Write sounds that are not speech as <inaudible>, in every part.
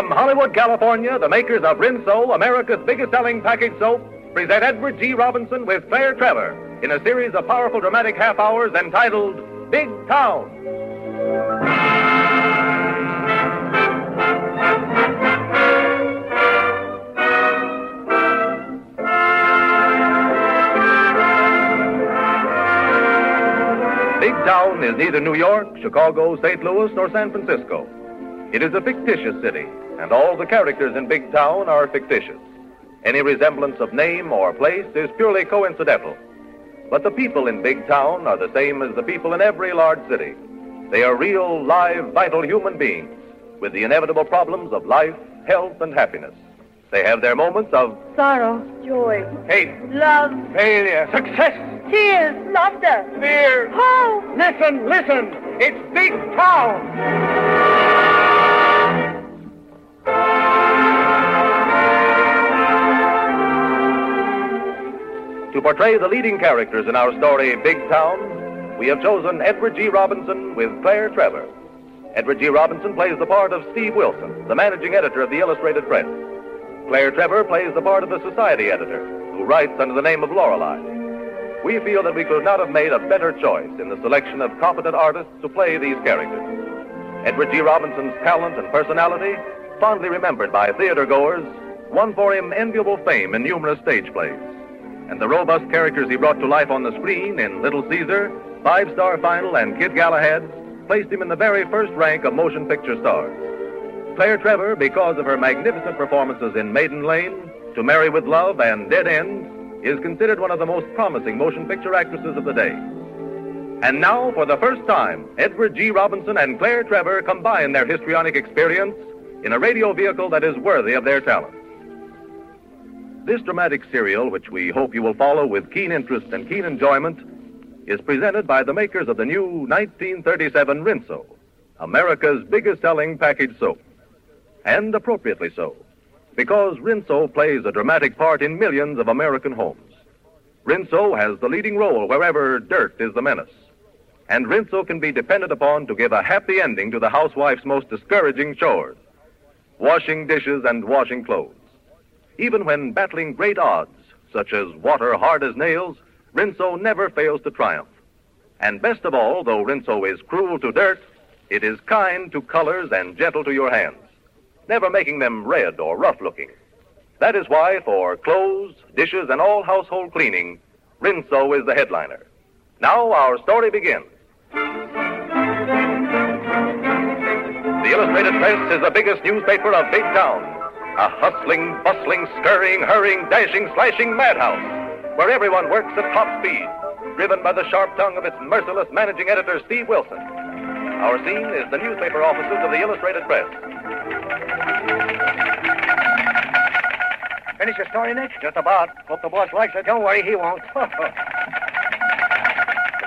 From Hollywood, California, the makers of Rinso, America's biggest selling package soap, present Edward G. Robinson with Claire Trevor in a series of powerful dramatic half hours entitled Big Town. Big Town is neither New York, Chicago, St. Louis, nor San Francisco. It is a fictitious city, and all the characters in Big Town are fictitious. Any resemblance of name or place is purely coincidental. But the people in Big Town are the same as the people in every large city. They are real, live, vital human beings with the inevitable problems of life, health, and happiness. They have their moments of Sorrow, joy, hate, love, failure, success, tears, laughter, fear. hope. Listen, listen. It's Big Town. To portray the leading characters in our story, Big Town, we have chosen Edward G. Robinson with Claire Trevor. Edward G. Robinson plays the part of Steve Wilson, the managing editor of the Illustrated Press. Claire Trevor plays the part of the society editor, who writes under the name of Lorelei. We feel that we could not have made a better choice in the selection of competent artists to play these characters. Edward G. Robinson's talent and personality, fondly remembered by theater goers, won for him enviable fame in numerous stage plays. And the robust characters he brought to life on the screen in Little Caesar, Five Star Final, and Kid Galahad placed him in the very first rank of motion picture stars. Claire Trevor, because of her magnificent performances in Maiden Lane, To Mary with Love, and Dead Ends, is considered one of the most promising motion picture actresses of the day. And now, for the first time, Edward G. Robinson and Claire Trevor combine their histrionic experience in a radio vehicle that is worthy of their talent. This dramatic serial, which we hope you will follow with keen interest and keen enjoyment, is presented by the makers of the new 1937 Rinso, America's biggest selling package soap. And appropriately so, because Rinso plays a dramatic part in millions of American homes. Rinso has the leading role wherever dirt is the menace. And Rinso can be depended upon to give a happy ending to the housewife's most discouraging chores washing dishes and washing clothes. Even when battling great odds, such as water hard as nails, Rinso never fails to triumph. And best of all, though Rinso is cruel to dirt, it is kind to colors and gentle to your hands, never making them red or rough looking. That is why, for clothes, dishes, and all household cleaning, Rinso is the headliner. Now our story begins. The Illustrated Press is the biggest newspaper of Big Town. A hustling, bustling, scurrying, hurrying, dashing, slashing madhouse where everyone works at top speed, driven by the sharp tongue of its merciless managing editor, Steve Wilson. Our scene is the newspaper offices of the Illustrated Press. Finish your story, Nick? Just about. Hope the boss likes it. Don't worry, he won't. <laughs> Have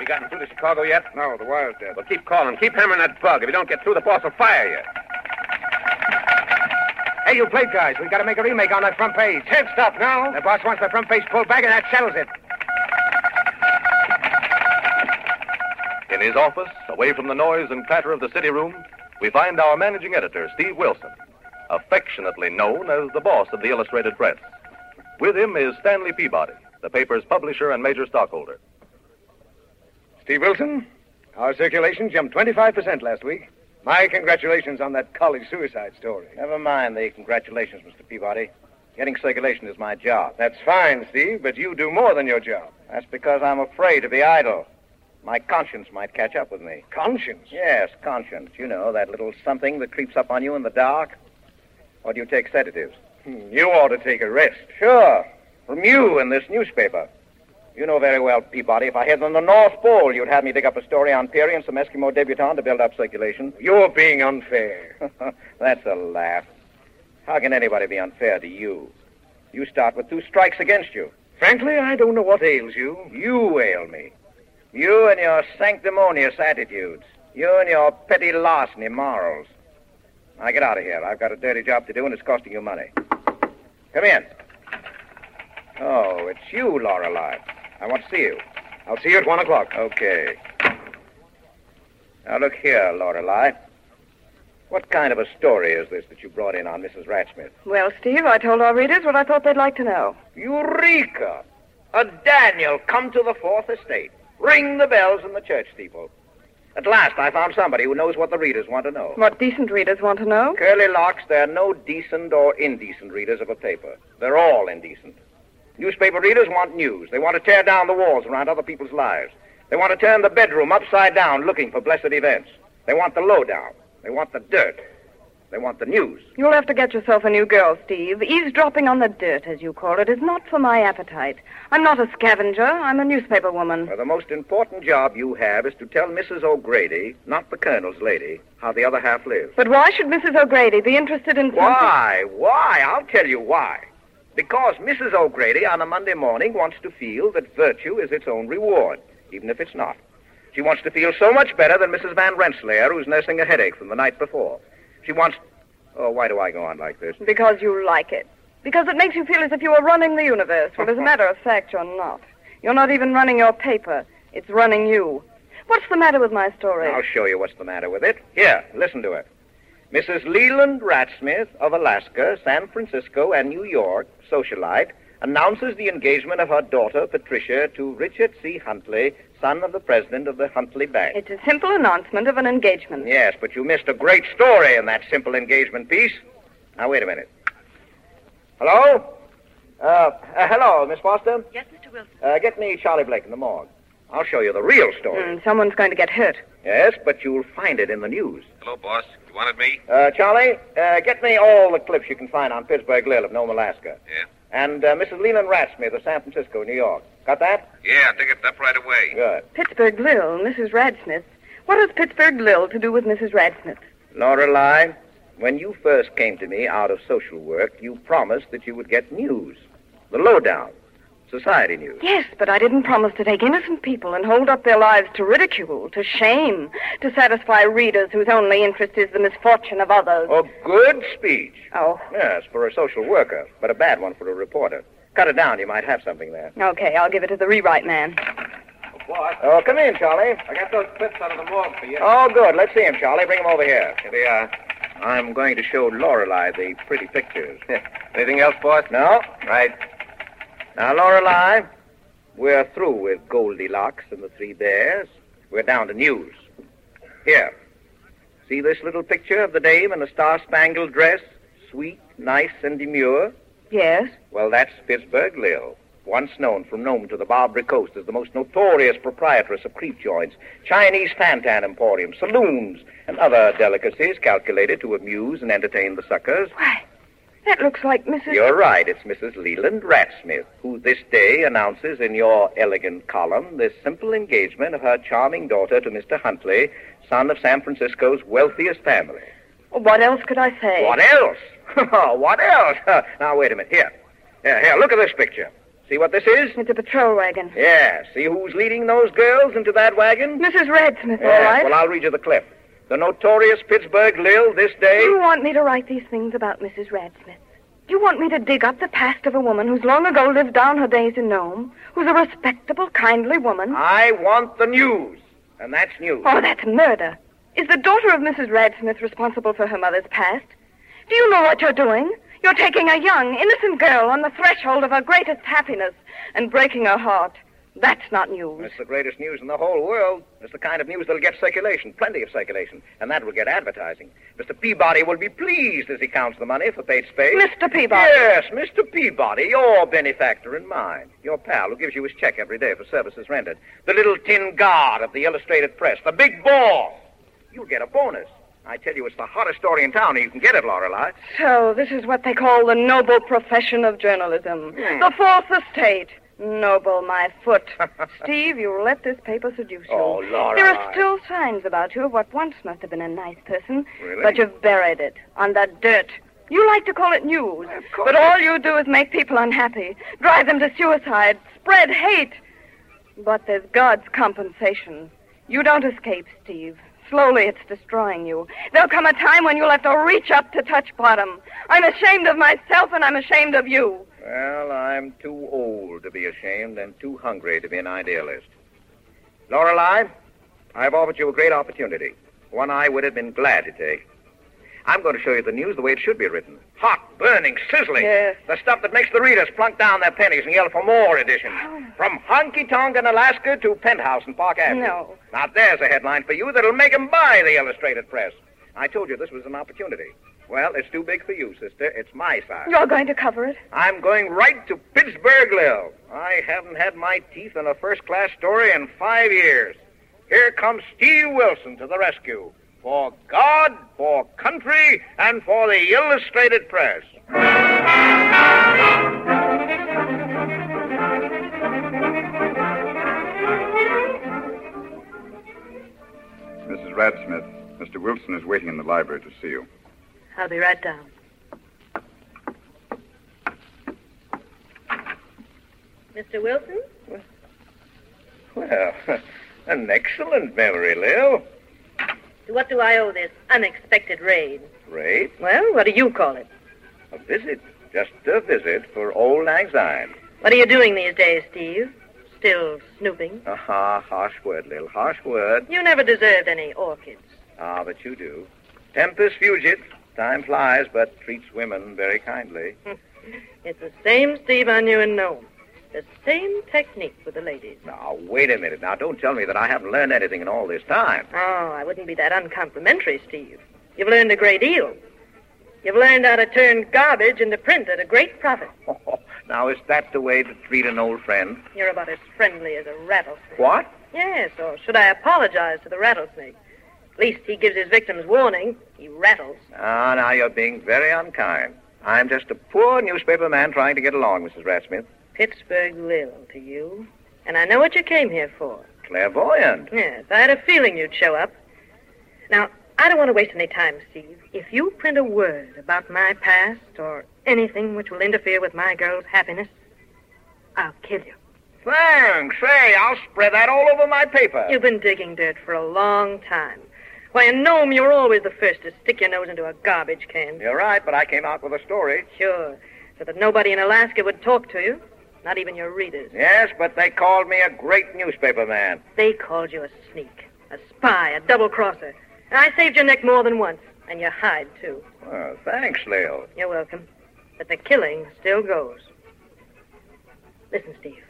you gotten through to Chicago yet? No, the wire's dead. Well, keep calling. Keep hammering that bug. If you don't get through, the boss will fire you. Hey, you plate guys, we got to make a remake on that front page. Can't stop now. The boss wants the front page pulled back, and that settles it. In his office, away from the noise and clatter of the city room, we find our managing editor, Steve Wilson, affectionately known as the boss of the Illustrated Press. With him is Stanley Peabody, the paper's publisher and major stockholder. Steve Wilson, our circulation jumped 25% last week. My congratulations on that college suicide story. Never mind the congratulations, Mr. Peabody. Getting circulation is my job. That's fine, Steve, but you do more than your job. That's because I'm afraid to be idle. My conscience might catch up with me. Conscience. Yes, conscience. You know, that little something that creeps up on you in the dark. Or do you take sedatives? Hmm, You ought to take a rest. Sure. From you and this newspaper. You know very well, Peabody, if I had on the North Pole, you'd have me dig up a story on Peary and some Eskimo debutante to build up circulation. <laughs> You're being unfair. That's a laugh. How can anybody be unfair to you? You start with two strikes against you. Frankly, I don't know what ails you. You ail me. You and your sanctimonious attitudes. You and your petty larceny morals. Now get out of here. I've got a dirty job to do, and it's costing you money. Come in. Oh, it's you, Lorelei. I want to see you. I'll see you at one o'clock. Okay. Now look here, Lorelei. What kind of a story is this that you brought in on Mrs. Ratsmith? Well, Steve, I told our readers what I thought they'd like to know. Eureka! A Daniel come to the fourth estate. Ring the bells in the church steeple. At last, I found somebody who knows what the readers want to know. What decent readers want to know. Curly locks, there are no decent or indecent readers of a paper. They're all indecent. Newspaper readers want news. They want to tear down the walls around other people's lives. They want to turn the bedroom upside down looking for blessed events. They want the lowdown. They want the dirt. They want the news. You'll have to get yourself a new girl, Steve. Eavesdropping on the dirt, as you call it, is not for my appetite. I'm not a scavenger. I'm a newspaper woman. Well, the most important job you have is to tell Mrs. O'Grady, not the Colonel's lady, how the other half lives. But why should Mrs. O'Grady be interested in something? Why? Why? I'll tell you why. Because Mrs. O'Grady on a Monday morning wants to feel that virtue is its own reward, even if it's not. She wants to feel so much better than Mrs. Van Rensselaer, who's nursing a headache from the night before. She wants. Oh, why do I go on like this? Because you like it. Because it makes you feel as if you were running the universe. Well, as a <laughs> matter of fact, you're not. You're not even running your paper. It's running you. What's the matter with my story? I'll show you what's the matter with it. Here, listen to it. Mrs. Leland Ratsmith of Alaska, San Francisco, and New York, socialite, announces the engagement of her daughter, Patricia, to Richard C. Huntley, son of the president of the Huntley Bank. It's a simple announcement of an engagement. Yes, but you missed a great story in that simple engagement piece. Now, wait a minute. Hello? Uh, uh hello, Miss Foster? Yes, Mr. Wilson. Uh, get me Charlie Blake in the morgue. I'll show you the real story. Mm, someone's going to get hurt. Yes, but you'll find it in the news. Hello, boss. You wanted me? Uh, Charlie, uh, get me all the clips you can find on Pittsburgh Lil of Nome, Alaska. Yeah. And uh, Mrs. Leland Ratsmith of San Francisco, New York. Got that? Yeah, I'll dig it up right away. Good. Pittsburgh Lil, Mrs. Radsmith. What has Pittsburgh Lil to do with Mrs. Radsmith? Lorelei, when you first came to me out of social work, you promised that you would get news. The lowdown. Society news. Yes, but I didn't promise to take innocent people and hold up their lives to ridicule, to shame, to satisfy readers whose only interest is the misfortune of others. A good speech. Oh, Yes, for a social worker, but a bad one for a reporter. Cut it down. You might have something there. okay, I'll give it to the rewrite man. Boss, Oh, come in, Charlie. I got those clips out of the morgue for you. Oh, good. Let's see him, Charlie. Bring him over here. Here they are. I'm going to show Lorelei the pretty pictures. <laughs> Anything else, boss? no? Right. Now, Lorelei, we're through with Goldilocks and the Three Bears. We're down to news. Here. See this little picture of the dame in a star-spangled dress? Sweet, nice, and demure. Yes? Well, that's Pittsburgh Lil, once known from Nome to the Barbary Coast as the most notorious proprietress of creep joints, Chinese fantan emporiums, saloons, and other delicacies calculated to amuse and entertain the suckers. Why, that looks like Mrs. You're right. It's Mrs. Leland Ratsmith, who this day announces in your elegant column this simple engagement of her charming daughter to Mr. Huntley, son of San Francisco's wealthiest family. What else could I say? What else? <laughs> Oh, what else? <laughs> now, wait a minute. Here. Here, here, look at this picture. See what this is? It's a patrol wagon. Yeah, see who's leading those girls into that wagon? Mrs. Radsmith, all Yes, right. Well, I'll read you the clip. The notorious Pittsburgh Lil this day. Do you want me to write these things about Mrs. Radsmith? Do you want me to dig up the past of a woman who's long ago lived down her days in Nome, who's a respectable, kindly woman? I want the news. And that's news. Oh, that's murder. Is the daughter of Mrs. Radsmith responsible for her mother's past? Do you know what you're doing? You're taking a young, innocent girl on the threshold of her greatest happiness and breaking her heart. That's not news. It's the greatest news in the whole world. It's the kind of news that'll get circulation, plenty of circulation, and that will get advertising. Mr. Peabody will be pleased as he counts the money for paid space. Mr. Peabody. Yes, Mr. Peabody, your benefactor and mine. Your pal who gives you his check every day for services rendered. The little tin guard of the illustrated press. The big boss. You'll get a bonus. I tell you, it's the hottest story in town, and you can get it, Lorelei. So, this is what they call the noble profession of journalism. Hmm. The fourth estate. Noble, my foot. Steve, you let this paper seduce you. Oh, Laura. There are still signs about you of what once must have been a nice person. Really? But you've buried it on the dirt. You like to call it news. Of course. But all you do is make people unhappy, drive them to suicide, spread hate. But there's God's compensation. You don't escape, Steve. Slowly, it's destroying you. There'll come a time when you'll have to reach up to touch bottom. I'm ashamed of myself, and I'm ashamed of you. Well, I'm too old to be ashamed and too hungry to be an idealist. Lorelei, I've offered you a great opportunity, one I would have been glad to take. I'm going to show you the news the way it should be written. Hot, burning, sizzling. Yes. The stuff that makes the readers plunk down their pennies and yell for more editions. From Honky Tonk in Alaska to Penthouse in Park Avenue. No. Now, there's a headline for you that'll make 'em buy the Illustrated Press. I told you this was an opportunity. Well, it's too big for you, sister. It's my size. You're going to cover it? I'm going right to Pittsburgh, Lil. I haven't had my teeth in a first class story in five years. Here comes Steve Wilson to the rescue. For God, for country, and for the Illustrated Press. Mrs. Radsmith, Mr. Wilson is waiting in the library to see you. I'll be right down. Mr. Wilson? Well, <laughs> an excellent memory, Lil. To what do I owe this unexpected raid? Raid? Well, what do you call it? A visit. Just a visit for old Lang Syne. What are you doing these days, Steve? Still snooping? Aha, harsh word, Lil. Harsh word. You never deserved any orchids. Ah, but you do. Tempus fugit. Time flies, but treats women very kindly. <laughs> It's the same Steve I knew in Nome. The same technique with the ladies. Now, wait a minute. Now, don't tell me that I haven't learned anything in all this time. Oh, I wouldn't be that uncomplimentary, Steve. You've learned a great deal. You've learned how to turn garbage into print at a great profit. <laughs> now, is that the way to treat an old friend? You're about as friendly as a rattlesnake. What? Yes, or should I apologize to the rattlesnake? At least he gives his victims warning. He rattles. Ah, now you're being very unkind. I'm just a poor newspaper man trying to get along, Mrs. Ratsmith. Pittsburgh Lil to you. And I know what you came here for. Clairvoyant. Yes, I had a feeling you'd show up. Now, I don't want to waste any time, Steve. If you print a word about my past or anything which will interfere with my girl's happiness, I'll kill you. Thanks. Say, I'll spread that all over my paper. You've been digging dirt for a long time. Why, in Nome, you were always the first to stick your nose into a garbage can. You're right, but I came out with a story. Sure. So that nobody in Alaska would talk to you. Not even your readers. Yes, but they called me a great newspaper man. They called you a sneak, a spy, a double crosser. And I saved your neck more than once. And your hide, too. Well, thanks, Lil. You're welcome. But the killing still goes. Listen, Steve.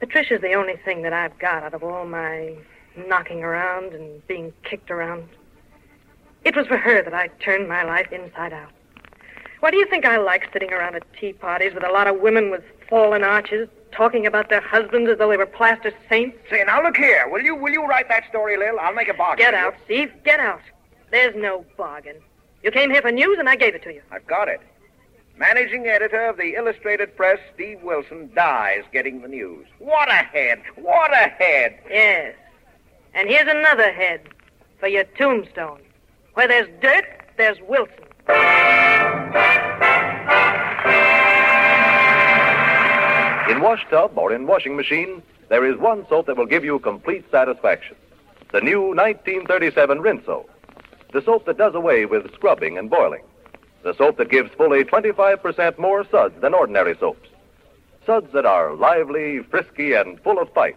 Patricia's the only thing that I've got out of all my knocking around and being kicked around. It was for her that I turned my life inside out. Why do you think I like sitting around at tea parties with a lot of women with fallen arches talking about their husbands as though they were plaster saints? Say, now look here. Will you will you write that story, Lil? I'll make a bargain. Get out, Steve. Get out. There's no bargain. You came here for news, and I gave it to you. I've got it. Managing editor of the Illustrated Press, Steve Wilson, dies getting the news. What a head! What a head! Yes. And here's another head for your tombstone. Where there's dirt, there's Wilson. In wash tub or in washing machine, there is one soap that will give you complete satisfaction. The new 1937 Rinso. The soap that does away with scrubbing and boiling. The soap that gives fully 25% more suds than ordinary soaps. Suds that are lively, frisky, and full of fight.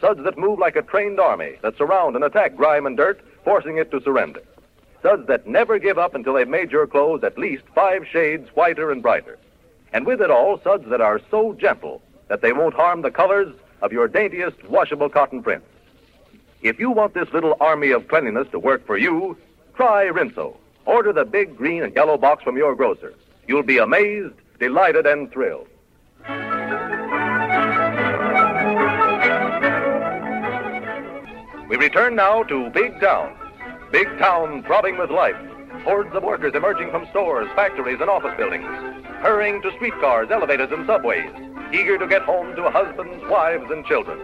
Suds that move like a trained army that surround and attack grime and dirt, forcing it to surrender. Suds that never give up until they've made your clothes at least five shades whiter and brighter. And with it all, suds that are so gentle that they won't harm the colors of your daintiest washable cotton prints. If you want this little army of cleanliness to work for you, try Rinso. Order the big green and yellow box from your grocer. You'll be amazed, delighted, and thrilled. We return now to Big Town. Big Town throbbing with life. Hordes of workers emerging from stores, factories, and office buildings, hurrying to streetcars, elevators, and subways, eager to get home to husbands, wives, and children.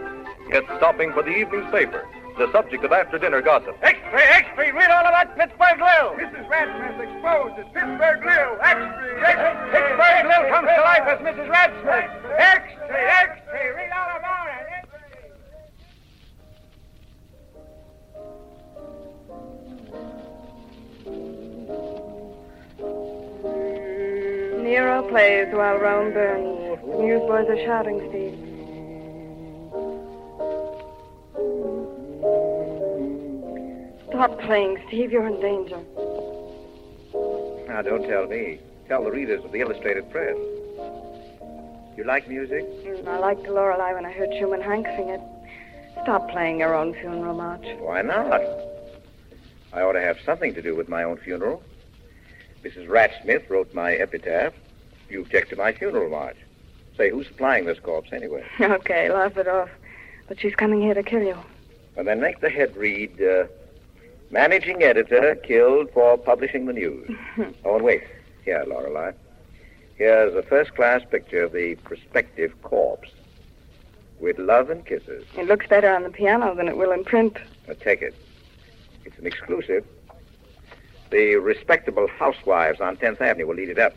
Yet stopping for the evening's paper, the subject of after dinner gossip. Extra, extra, read all about Pittsburgh Lil. Mrs. Radsmith exposed as Pittsburgh Lil. Extra, extra. Pittsburgh Lil comes to life as Mrs. Radsmith. Extra, extra, read all about Nero plays while Rome burns. The newsboys are shouting, Steve. Stop playing, Steve. You're in danger. Now, don't tell me. Tell the readers of the Illustrated Press. You like music? Mm, I liked Lorelei when I heard Schumann-Heink sing it. Stop playing your own funeral march. Why not? I ought to have something to do with my own funeral. Mrs. Ratsmith wrote my epitaph. You object to my funeral march. Say, who's supplying this corpse anyway? <laughs> Okay, laugh it off. But she's coming here to kill you. And then make the head read, uh, Managing Editor killed for publishing the news. <laughs> oh, and wait. Here, Lorelei. Here's a first-class picture of the prospective corpse. With love and kisses. It looks better on the piano than it will in print. Now, take it. It's an exclusive. The respectable housewives on 10th Avenue will lead it up.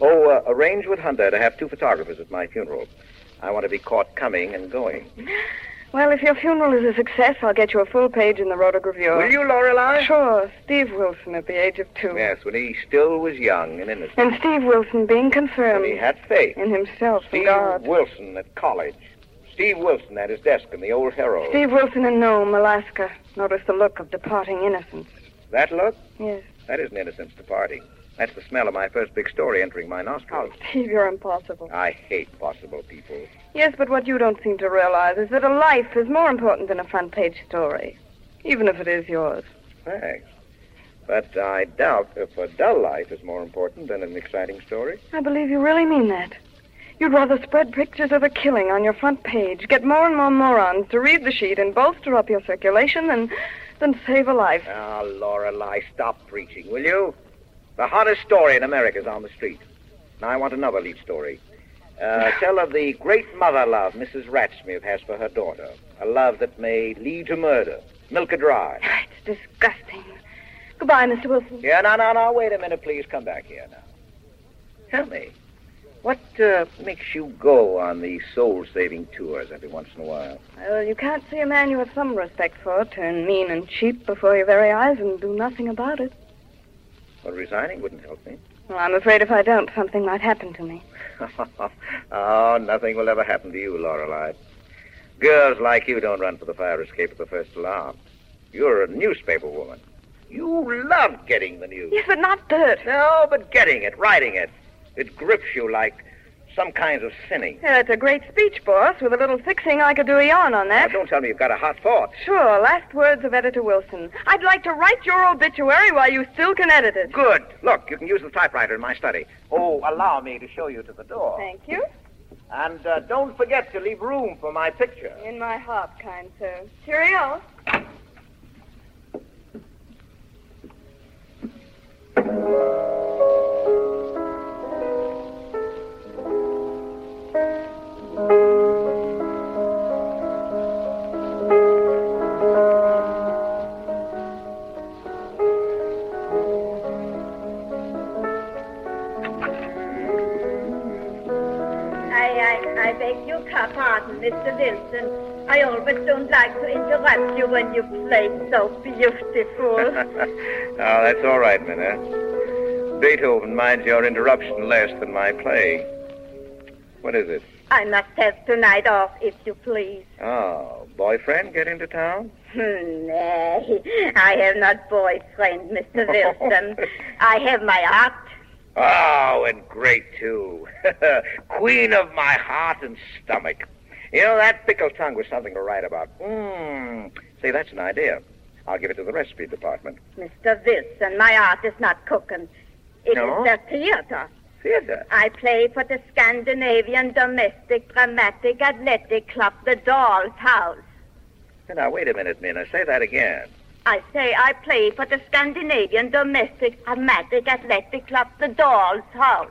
Oh, uh, arrange with Hunter to have two photographers at my funeral. I want to be caught coming and going. <laughs> Well, if your funeral is a success, I'll get you a full page in the Review. Will you, Lorelei? Sure. Steve Wilson at the age of two. Yes, when he still was young and innocent. And Steve Wilson being confirmed When he had faith. in himself and Steve God. Wilson at college. Steve Wilson at his desk in the old Herald. Steve Wilson in Nome, Alaska. Notice the look of departing innocence. That look? Yes. That isn't innocence departing. That's the smell of my first big story entering my nostrils. Oh, Steve, you're impossible. I hate possible people. Yes, but what you don't seem to realize is that a life is more important than a front page story, even if it is yours. Thanks. But I doubt if a dull life is more important than an exciting story. I believe you really mean that. You'd rather spread pictures of a killing on your front page, get more and more morons to read the sheet and bolster up your circulation than, than save a life. Now, Lorelei, stop preaching, will you? The hottest story in America's on the street. Now, I want another lead story. Uh, <laughs> tell of the great mother love Mrs. Ratsmith has for her daughter. A love that may lead to murder. Milk her dry. It's disgusting. Goodbye, Mr. Wilson. Yeah, no, no, no. Wait a minute, please. Come back here now. Tell me, what uh, makes you go on these soul-saving tours every once in a while? Well, you can't see a man you have some respect for turn mean and cheap before your very eyes and do nothing about it. Well, resigning wouldn't help me. Well, I'm afraid if I don't, something might happen to me. <laughs> oh, nothing will ever happen to you, Lorelei. Girls like you don't run for the fire escape at the first alarm. You're a newspaper woman. You love getting the news. Yes, but not dirt. No, but getting it, writing it. It grips you like some kinds of sinning. Yeah, it's a great speech, boss. With a little fixing, I could do a yarn on Now, that. don't tell me you've got a hot thought. Sure, last words of Editor Wilson. I'd like to write your obituary while you still can edit it. Good. Look, you can use the typewriter in my study. Oh, allow me to show you to the door. Thank you. And uh, don't forget to leave room for my picture. In my heart, kind sir. Cheerio. I, I, beg your pardon, Mr. Wilson. I always don't like to interrupt you when you play so beautiful. oh, <laughs> that's all right, Minna. Beethoven minds your interruption less than my play. What is it? I must have tonight off, if you please. Oh, boyfriend get into town? Hmm, Nay, I have not boyfriend, Mr. <laughs> Wilson. I have my art. Oh, and great, too. <laughs> Queen of my heart and stomach. You know, that pickle tongue was something to write about. Mmm. See, that's an idea. I'll give it to the recipe department. Mr. Wilson, my art is not cooking. It is No? the theater. Theater. I play for the Scandinavian Domestic Dramatic Athletic Club, the Doll's House. Now, wait a minute, Minna. Say that again. I say I play for the Scandinavian Domestic Dramatic Athletic Club, the Doll's House.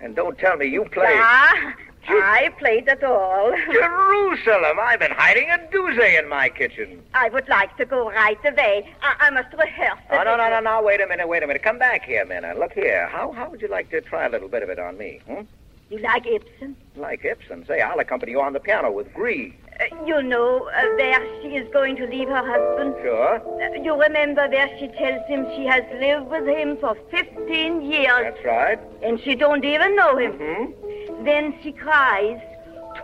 And don't tell me you play. Ah, I played it all. <laughs> Jerusalem! I've been hiding a doozy in my kitchen. I would like to go right away. I, I must rehearse it. Oh, no, no, no, no. Wait a minute, wait a minute. Come back here, Minna. Look here. How, how would you like to try a little bit of it on me? Hmm? You like Ibsen? Like Ibsen. Say, I'll accompany you on the piano with Grieg. Uh, you know uh, where she is going to leave her husband? Sure. Uh, you remember where she tells him she has lived with him for 15 years That's right. and she don't even know him. Hmm? Then she cries,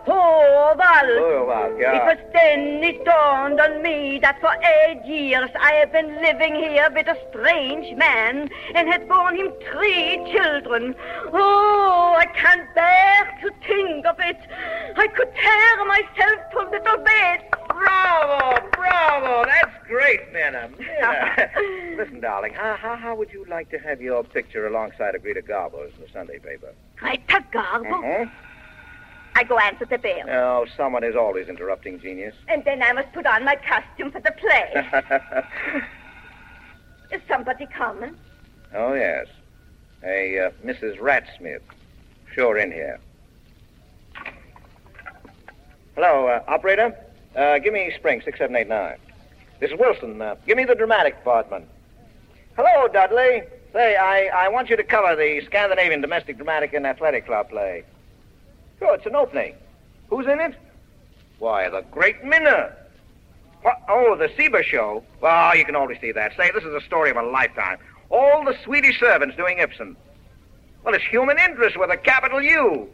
Torvald. Torvald, ja. It was then it dawned on me that for eight years I have been living here with a strange man and had borne him three children. Oh, I can't bear to think of it. I could tear myself to little bits. Bravo, bravo. That's great, Minna. Minna. <laughs> Listen, darling, how, how, how would you like to have your picture alongside of Rita Garbo's in the Sunday paper? Rita Garbo? Mhm. I go answer the bell. Oh, someone is always interrupting genius. And then I must put on my costume for the play. <laughs> Is somebody coming? oh, yes. A uh, Mrs. Ratsmith. Sure in here. Hello, uh, operator. Uh, give me Spring 6789. This is Wilson. Uh, give me the dramatic department. Hello, Dudley. Say, I, I want you to cover the Scandinavian Domestic Dramatic and Athletic Club play. Sure, it's an opening. Who's in it? Why, the great Minna. What? Oh, the Seba show. Well, you can always see that. Say, this is a story of a lifetime. All the Swedish servants doing Ibsen. Well, it's human interest with a capital U.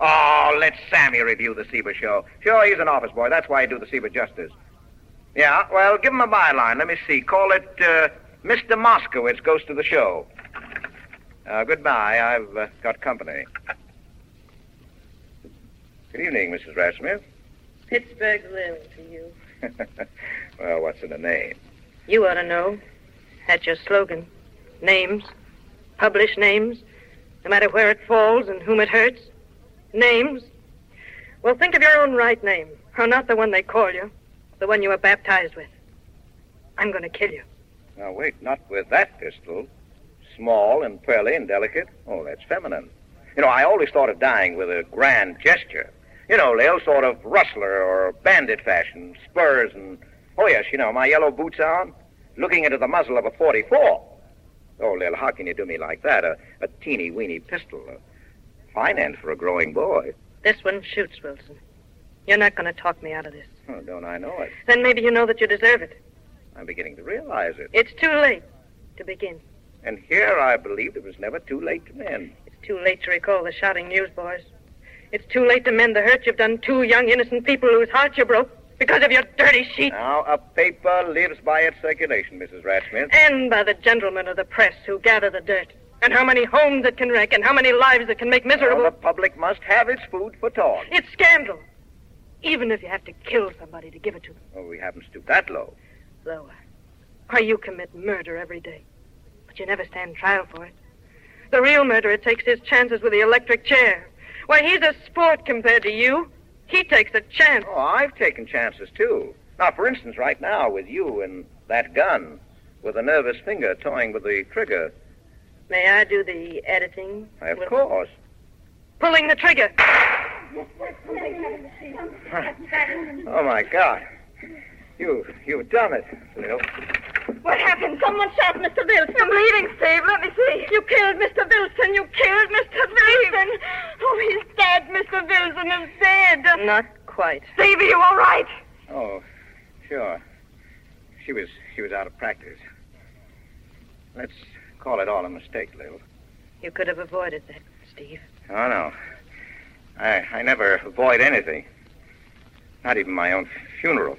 Oh, let Sammy review the Seba show. Sure, he's an office boy. That's why I do the Seba justice. Yeah, well, give him a byline. Let me see. Call it uh, Mr. Moskowitz Goes to the Show. Uh, goodbye. I've uh, got company. Good evening, Mrs. Ratsmith. Pittsburgh Lil to you. <laughs> well, what's in the name? You ought to know. That's your slogan. Names. Publish names. No matter where it falls and whom it hurts. Names. Well, think of your own right name. Or not the one they call you. The one you were baptized with. I'm going to kill you. Now, wait, not with that pistol. Small and pearly and delicate. Oh, that's feminine. You know, I always thought of dying with a grand gesture. You know, Lil, sort of rustler or bandit fashion, spurs and, oh, yes, you know, my yellow boots on, looking into the muzzle of a 44. Oh, Lil, how can you do me like that? A, a teeny weeny pistol. A fine end for a growing boy. This one shoots, Wilson. You're not going to talk me out of this. Oh, don't I know it? Then maybe you know that you deserve it. I'm beginning to realize it. It's too late to begin. And here I believed it was never too late to mend. It's too late to recall the shouting newsboys. It's too late to mend the hurt you've done two young innocent people whose hearts you broke because of your dirty sheet. Now, a paper lives by its circulation, Mrs. Ratsmith. And by the gentlemen of the press who gather the dirt. And how many homes it can wreck, and how many lives it can make miserable. Well, the public must have its food for thought. It's scandal. Even if you have to kill somebody to give it to them. Oh, we haven't stooped that low. Lower. Uh, why, you commit murder every day. But you never stand trial for it. The real murderer takes his chances with the electric chair. Why, he's a sport compared to you. He takes a chance. Oh, I've taken chances, too. Now, for instance, right now, with you and that gun, with a nervous finger toying with the trigger. May I do the editing? Of course. Pulling the trigger. <laughs> Oh, my God. You, you've done it, Lil. What happened? Someone shot Mr. Wilson. I'm bleeding, Steve. Let me see. You killed Mr. Wilson. You killed Mr. Wilson. Oh, he's dead. Mr. Wilson is dead. Not quite. Steve, are you all right? Oh, sure. She was, she was out of practice. Let's call it all a mistake, Lil. You could have avoided that, Steve. Oh, no. I, I never avoid anything. Not even my own funeral.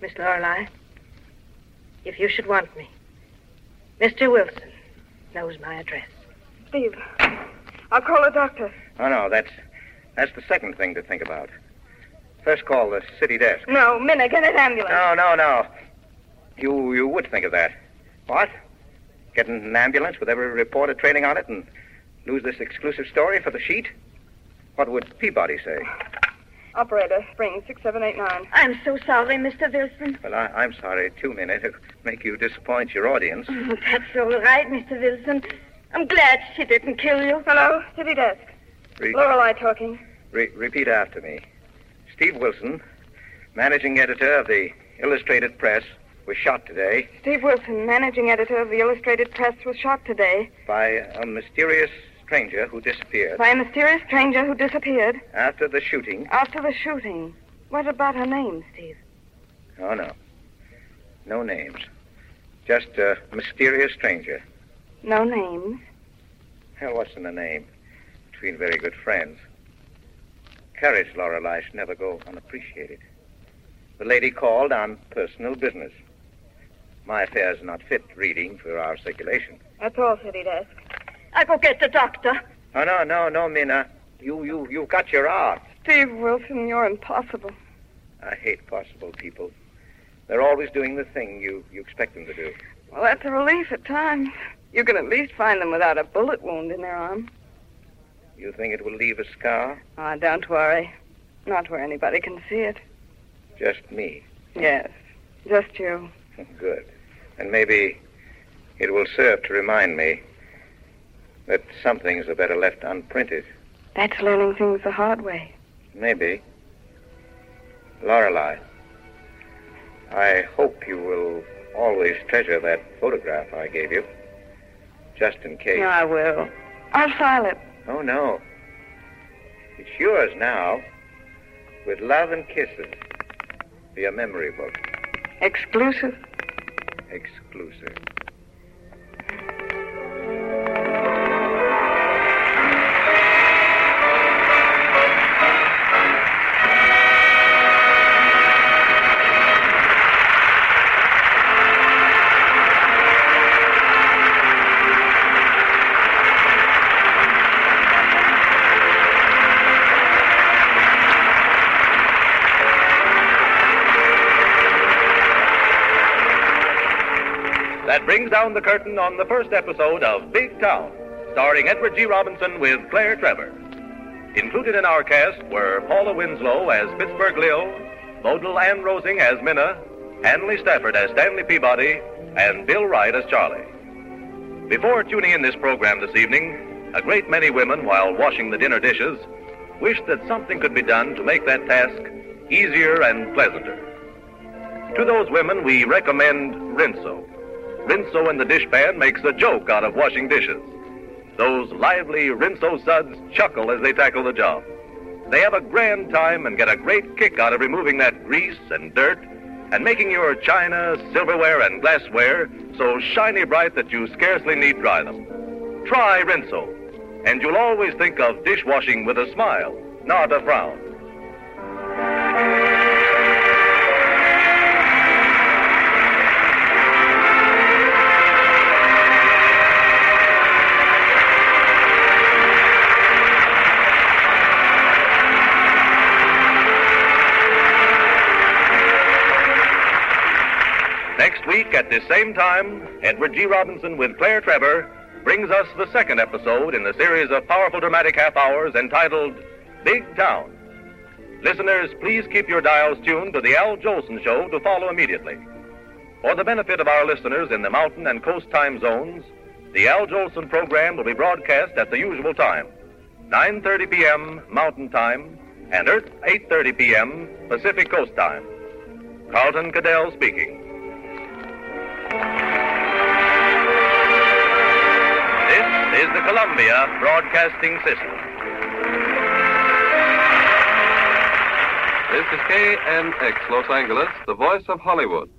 Miss Lorelei, if you should want me, Mr. Wilson knows my address. Steve, I'll call a doctor. Oh, no, that's, that's the second thing to think about. First call the city desk. No, Minna, get an ambulance. No, no, no. You, you would think of that. What? Get an ambulance with every reporter trailing on it and lose this exclusive story for the sheet? What would Peabody say? Operator, spring 6789. I'm so sorry, Mr. Wilson. Well, I, I'm sorry, too, Minna, to make you disappoint your audience. Oh, that's all right, Mr. Wilson. I'm glad she didn't kill you. Hello, city desk. Re- Lorelei talking. re- repeat after me. Steve Wilson, managing editor of the Illustrated Press, was shot today Steve Wilson, managing editor of the Illustrated Press, was shot today by a mysterious stranger who disappeared by a mysterious stranger who disappeared after the shooting. after the shooting. What about her name, Steve? Oh, no. No names. Just a mysterious stranger. No names. Hell, what's in a name? Between very good friends. Courage, Lorelei, should never go unappreciated. The lady called on personal business. My affairs are not fit reading for our circulation. That's all City'd ask. I go get the doctor. Oh, no, no, no, Minna. You, you, you've got your art. Steve Wilson, you're impossible. I hate possible people. They're always doing the thing you, you expect them to do. Well, that's a relief at times. You can at least find them without a bullet wound in their arm. You think it will leave a scar? Ah, don't worry. Not where anybody can see it. Just me. Yes, just you. Good. And maybe it will serve to remind me that some things are better left unprinted. That's learning things the hard way. Maybe. Lorelei, I hope you will always treasure that photograph I gave you. Just in case. I will. I'll file it. Oh, no. It's yours now. With love and kisses. Your memory book. Exclusive. Exclusive. Brings down the curtain on the first episode of Big Town, starring Edward G. Robinson with Claire Trevor. Included in our cast were Paula Winslow as Pittsburgh Lil, Bodil Ann Rosing as Minna, Hanley Stafford as Stanley Peabody, and Bill Wright as Charlie. Before tuning in this program this evening, a great many women, while washing the dinner dishes, wished that something could be done to make that task easier and pleasanter. To those women, we recommend Rinso. Rinso in the dishpan makes a joke out of washing dishes. Those lively Rinso suds chuckle as they tackle the job. They have a grand time and get a great kick out of removing that grease and dirt and making your china, silverware, and glassware so shiny bright that you scarcely need dry them. Try Rinso, and you'll always think of dishwashing with a smile, not a frown. Next week at this same time, Edward G. Robinson with Claire Trevor brings us the second episode in the series of powerful dramatic half hours entitled Big Town. Listeners, please keep your dials tuned to the Al Jolson Show to follow immediately. For the benefit of our listeners in the mountain and coast time zones, the Al Jolson program will be broadcast at the usual time, 9:30 p.m. Mountain Time and Earth 8:30 p.m. Pacific Coast Time. Carlton KaDell speaking. This is the Columbia Broadcasting System. This is KNX Los Angeles, the voice of Hollywood.